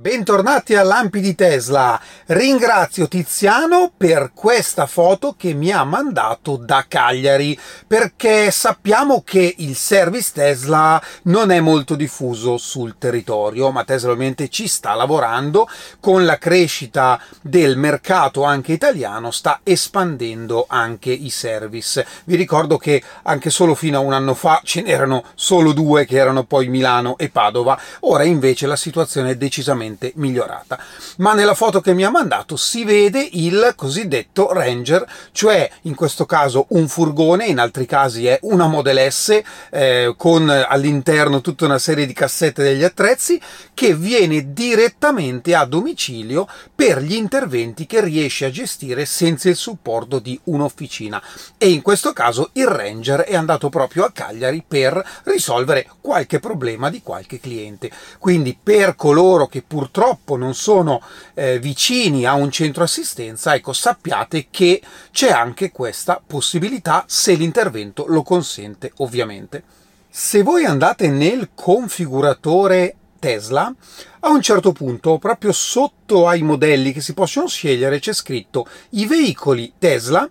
Bentornati a Lampi di Tesla. Ringrazio Tiziano per questa foto che mi ha mandato da Cagliari, perché sappiamo che il service Tesla non è molto diffuso sul territorio, ma Tesla ovviamente ci sta lavorando con la crescita del mercato anche italiano, sta espandendo anche i service. Vi ricordo che anche solo fino a un anno fa ce n'erano solo due che erano poi Milano e Padova, ora invece la situazione è decisamente leggermente migliorata. Ma nella foto che mi ha mandato si vede il cosiddetto Ranger, cioè in questo caso un furgone, in altri casi è una Model S eh, con all'interno tutta una serie di cassette degli attrezzi che viene direttamente a domicilio per gli interventi che riesce a gestire senza il supporto di un'officina. E in questo caso il Ranger è andato proprio a Cagliari per risolvere qualche problema di qualche cliente. Quindi per coloro che pur purtroppo non sono eh, vicini a un centro assistenza, ecco sappiate che c'è anche questa possibilità se l'intervento lo consente ovviamente. Se voi andate nel configuratore Tesla, a un certo punto, proprio sotto ai modelli che si possono scegliere, c'è scritto i veicoli Tesla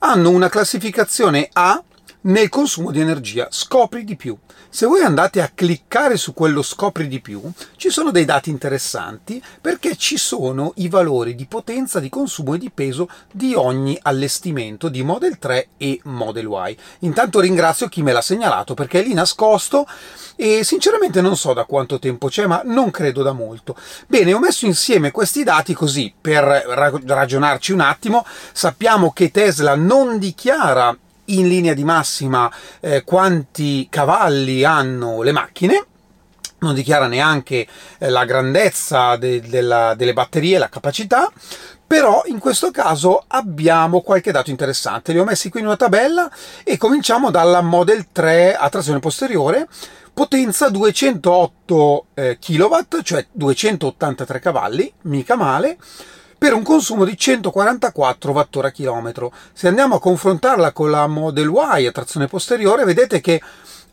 hanno una classificazione A nel consumo di energia. Scopri di più. Se voi andate a cliccare su quello scopri di più, ci sono dei dati interessanti perché ci sono i valori di potenza, di consumo e di peso di ogni allestimento di Model 3 e Model Y. Intanto ringrazio chi me l'ha segnalato perché è lì nascosto e sinceramente non so da quanto tempo c'è, ma non credo da molto. Bene, ho messo insieme questi dati così per ragionarci un attimo. Sappiamo che Tesla non dichiara in linea di massima eh, quanti cavalli hanno le macchine, non dichiara neanche eh, la grandezza de- della, delle batterie, la capacità, però in questo caso abbiamo qualche dato interessante. Li ho messi qui in una tabella e cominciamo dalla Model 3 a trazione posteriore, potenza 208 eh, kW, cioè 283 cavalli, mica male, per un consumo di 144 Wh/km. Se andiamo a confrontarla con la Model Y a trazione posteriore, vedete che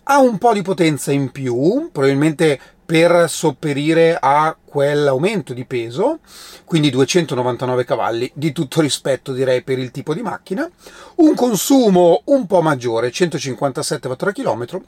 ha un po' di potenza in più, probabilmente per sopperire a quell'aumento di peso, quindi 299 cavalli, di tutto rispetto direi per il tipo di macchina, un consumo un po' maggiore, 157 Wh/km,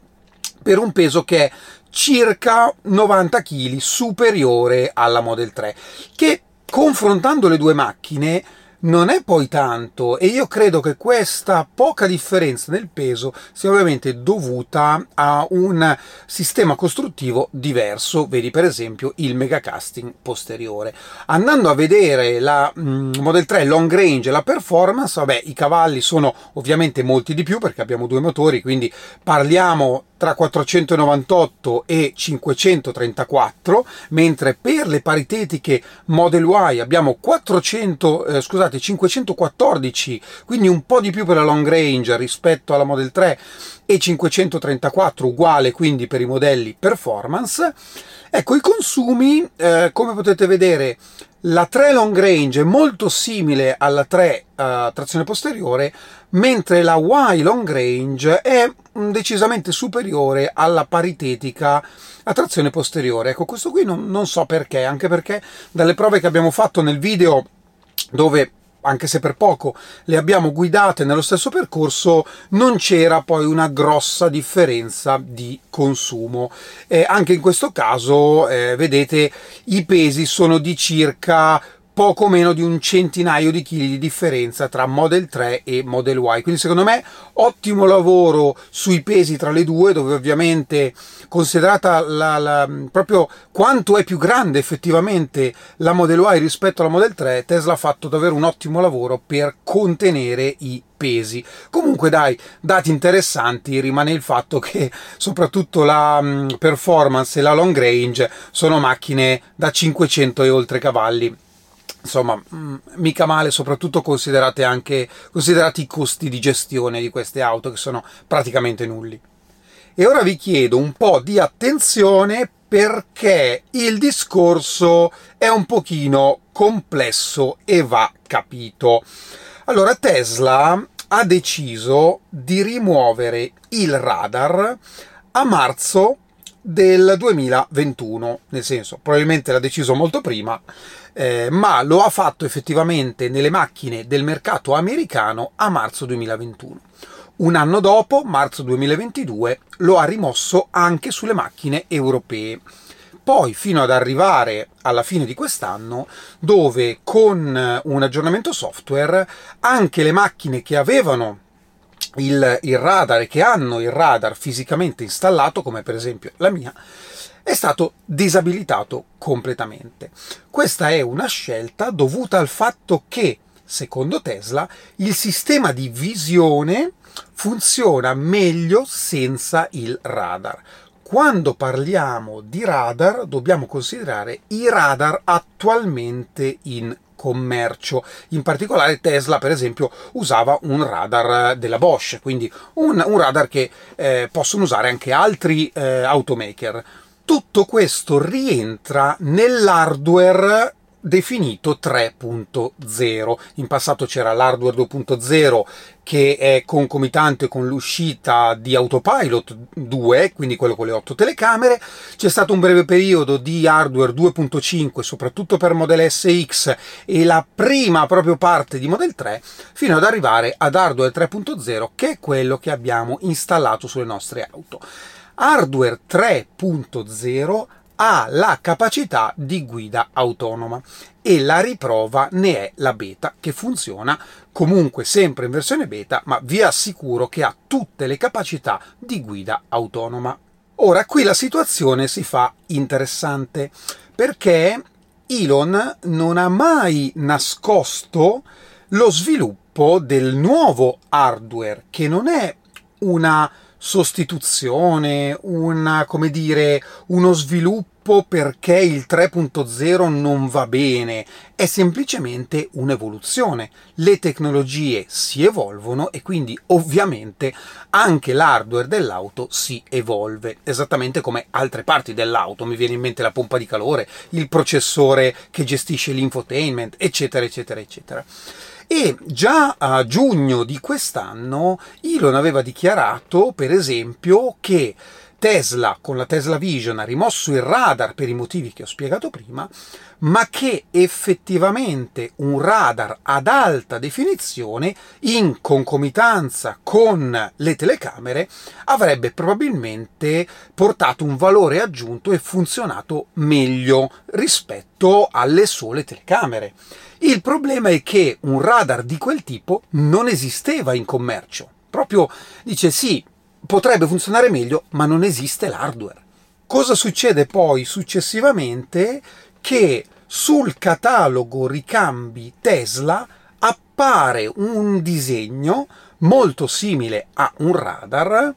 per un peso che è circa 90 kg superiore alla Model 3, che confrontando le due macchine non è poi tanto e io credo che questa poca differenza nel peso sia ovviamente dovuta a un sistema costruttivo diverso, vedi per esempio il megacasting posteriore. Andando a vedere la mm, Model 3 long range e la performance, vabbè, i cavalli sono ovviamente molti di più perché abbiamo due motori, quindi parliamo tra 498 e 534, mentre per le paritetiche Model Y abbiamo 400, eh, scusate, 514, quindi un po' di più per la long range rispetto alla Model 3 e 534 uguale quindi per i modelli performance. Ecco, i consumi, eh, come potete vedere, la 3 long range è molto simile alla 3 uh, eh, trazione posteriore, mentre la Y long range è mm, decisamente superiore alla paritetica a trazione posteriore. Ecco, questo qui non, non so perché, anche perché dalle prove che abbiamo fatto nel video dove anche se per poco le abbiamo guidate nello stesso percorso, non c'era poi una grossa differenza di consumo. Eh, anche in questo caso, eh, vedete, i pesi sono di circa poco meno di un centinaio di chili di differenza tra Model 3 e Model Y. Quindi secondo me ottimo lavoro sui pesi tra le due, dove ovviamente considerata la, la, proprio quanto è più grande effettivamente la Model Y rispetto alla Model 3, Tesla ha fatto davvero un ottimo lavoro per contenere i pesi. Comunque dai, dati interessanti, rimane il fatto che soprattutto la mm, performance e la long range sono macchine da 500 e oltre cavalli insomma, mm, mica male, soprattutto considerate anche, considerati i costi di gestione di queste auto che sono praticamente nulli. E ora vi chiedo un po' di attenzione perché il discorso è un pochino complesso e va capito. Allora, Tesla ha deciso di rimuovere il radar a marzo del 2021, nel senso probabilmente l'ha deciso molto prima, eh, ma lo ha fatto effettivamente nelle macchine del mercato americano a marzo 2021. Un anno dopo, marzo 2022, lo ha rimosso anche sulle macchine europee. Poi fino ad arrivare alla fine di quest'anno, dove con un aggiornamento software anche le macchine che avevano il, il radar che hanno il radar fisicamente installato, come per esempio la mia, è stato disabilitato completamente. Questa è una scelta dovuta al fatto che, secondo Tesla, il sistema di visione funziona meglio senza il radar. Quando parliamo di radar dobbiamo considerare i radar attualmente in commercio. In particolare Tesla, per esempio, usava un radar della Bosch, quindi un, un radar che eh, possono usare anche altri eh, automaker. Tutto questo rientra nell'hardware definito 3.0. In passato c'era l'hardware 2.0 che è concomitante con l'uscita di Autopilot 2, quindi quello con le 8 telecamere. C'è stato un breve periodo di hardware 2.5, soprattutto per Model SX e la prima proprio parte di Model 3, fino ad arrivare ad hardware 3.0, che è quello che abbiamo installato sulle nostre auto. Hardware 3.0 ha la capacità di guida autonoma e la riprova ne è la beta che funziona comunque sempre in versione beta ma vi assicuro che ha tutte le capacità di guida autonoma. Ora qui la situazione si fa interessante perché Elon non ha mai nascosto lo sviluppo del nuovo hardware che non è una sostituzione, una, come dire, uno sviluppo perché il 3.0 non va bene, è semplicemente un'evoluzione. Le tecnologie si evolvono e quindi ovviamente anche l'hardware dell'auto si evolve, esattamente come altre parti dell'auto, mi viene in mente la pompa di calore, il processore che gestisce l'infotainment, eccetera, eccetera, eccetera. E già a giugno di quest'anno Elon aveva dichiarato, per esempio, che Tesla con la Tesla Vision ha rimosso il radar per i motivi che ho spiegato prima, ma che effettivamente un radar ad alta definizione in concomitanza con le telecamere avrebbe probabilmente portato un valore aggiunto e funzionato meglio rispetto alle sole telecamere. Il problema è che un radar di quel tipo non esisteva in commercio. Proprio dice sì, potrebbe funzionare meglio, ma non esiste l'hardware. Cosa succede poi successivamente? Che sul catalogo ricambi Tesla appare un disegno molto simile a un radar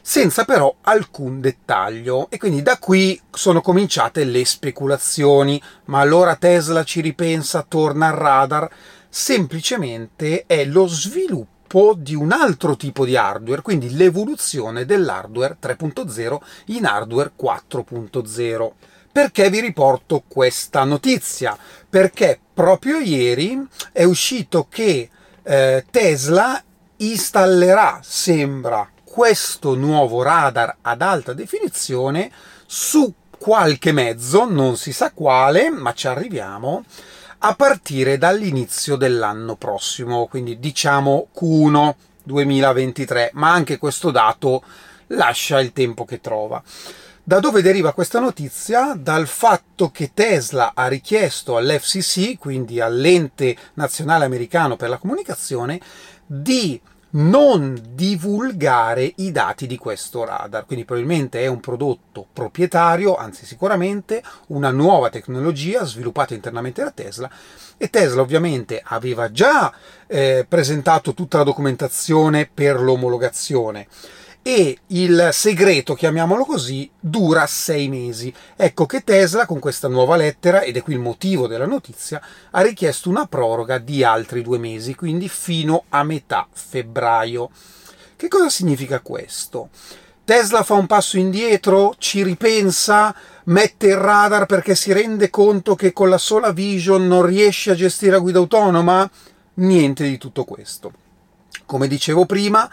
senza però alcun dettaglio e quindi da qui sono cominciate le speculazioni ma allora Tesla ci ripensa torna al radar semplicemente è lo sviluppo sviluppo di un altro tipo di hardware, quindi l'evoluzione dell'hardware 3.0 in hardware 4.0. Perché vi riporto questa notizia? Perché proprio ieri è uscito che eh, Tesla installerà, sembra, questo nuovo radar ad alta definizione su qualche mezzo, non si sa quale, ma ci arriviamo, a partire dall'inizio dell'anno prossimo, quindi diciamo Q1 2023, ma anche questo dato lascia il tempo che trova. Da dove deriva questa notizia? Dal fatto che Tesla ha richiesto all'FCC, quindi all'ente nazionale americano per la comunicazione, di non divulgare i dati di questo radar. Quindi probabilmente è un prodotto proprietario, anzi sicuramente una nuova tecnologia sviluppata internamente da Tesla e Tesla ovviamente aveva già eh, presentato tutta la documentazione per l'omologazione e il segreto, chiamiamolo così, dura sei mesi. Ecco che Tesla con questa nuova lettera, ed è qui il motivo della notizia, ha richiesto una proroga di altri due mesi, quindi fino a metà febbraio. Che cosa significa questo? Tesla fa un passo indietro, ci ripensa, mette il radar perché si rende conto che con la sola vision non riesce a gestire la guida autonoma? Niente di tutto questo. Come dicevo prima,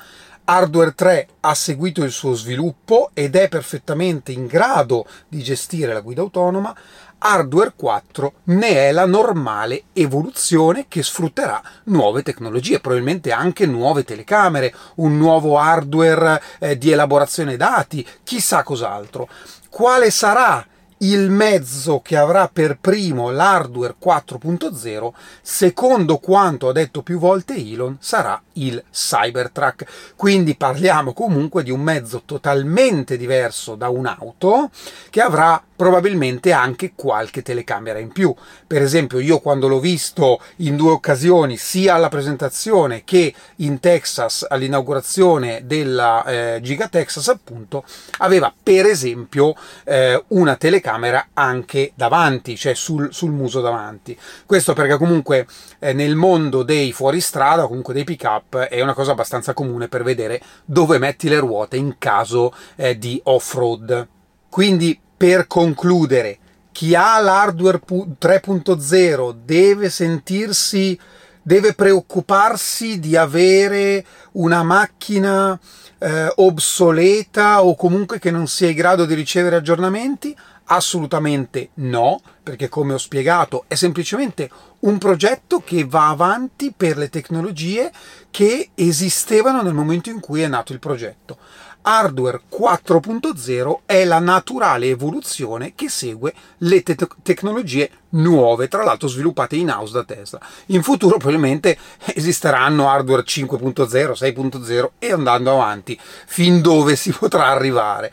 Hardware 3 ha seguito il suo sviluppo ed è perfettamente in grado di gestire la guida autonoma, Hardware 4 ne è la normale evoluzione che sfrutterà nuove tecnologie, probabilmente anche nuove telecamere, un nuovo hardware eh, di elaborazione dati, chissà cos'altro. Quale sarà il mezzo che avrà per primo l'hardware 4.0, secondo quanto ha detto più volte Elon, sarà il Cybertruck. Quindi parliamo comunque di un mezzo totalmente diverso da un'auto che avrà probabilmente anche qualche telecamera in più. Per esempio, io quando l'ho visto in due occasioni, sia alla presentazione che in Texas all'inaugurazione della eh, Giga Texas, appunto, aveva per esempio eh, una telecamera anche davanti, cioè sul, sul muso davanti. Questo perché comunque eh, nel mondo dei fuoristrada, comunque dei pick up, è una cosa abbastanza comune per vedere dove metti le ruote in caso eh, di off-road. Quindi per concludere, chi ha l'hardware 3.0 deve sentirsi, deve preoccuparsi di avere una macchina eh, obsoleta o comunque che non sia in grado di ricevere aggiornamenti? Assolutamente no, perché come ho spiegato è semplicemente un progetto che va avanti per le tecnologie che esistevano nel momento in cui è nato il progetto. Hardware 4.0 è la naturale evoluzione che segue le te- tecnologie nuove, tra l'altro sviluppate in house da Tesla. In futuro probabilmente esisteranno hardware 5.0, 6.0 e andando avanti fin dove si potrà arrivare.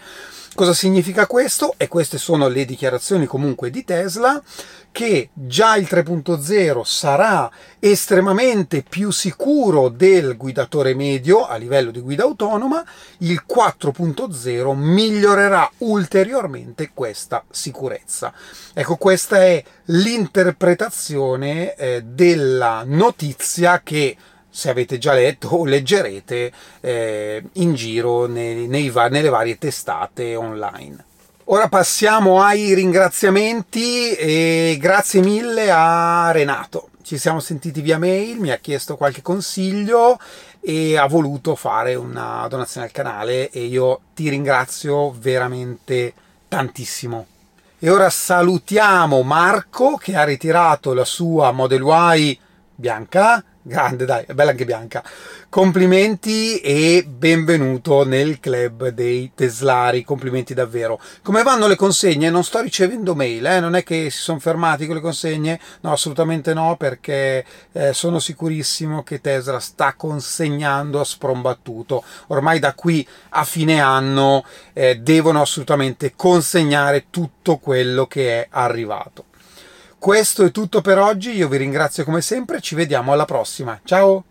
Cosa significa questo? E queste sono le dichiarazioni comunque di Tesla che già il 3.0 sarà estremamente più sicuro del guidatore medio a livello di guida autonoma, il 4.0 migliorerà ulteriormente questa sicurezza. Ecco, questa è l'interpretazione eh, della notizia che se avete già letto o leggerete eh, in giro nei, nei, nelle varie testate online. Ora passiamo ai ringraziamenti e grazie mille a Renato. Ci siamo sentiti via mail, mi ha chiesto qualche consiglio e ha voluto fare una donazione al canale e io ti ringrazio veramente tantissimo. E ora salutiamo Marco che ha ritirato la sua Model Y bianca Grande, dai, è bella anche bianca. Complimenti e benvenuto nel club dei Teslari. Complimenti davvero. Come vanno le consegne? Non sto ricevendo mail, eh? non è che si sono fermati con le consegne? No, assolutamente no, perché eh, sono sicurissimo che Tesla sta consegnando a sprombattuto. Ormai da qui a fine anno eh, devono assolutamente consegnare tutto quello che è arrivato. Questo è tutto per oggi, io vi ringrazio come sempre, ci vediamo alla prossima. Ciao!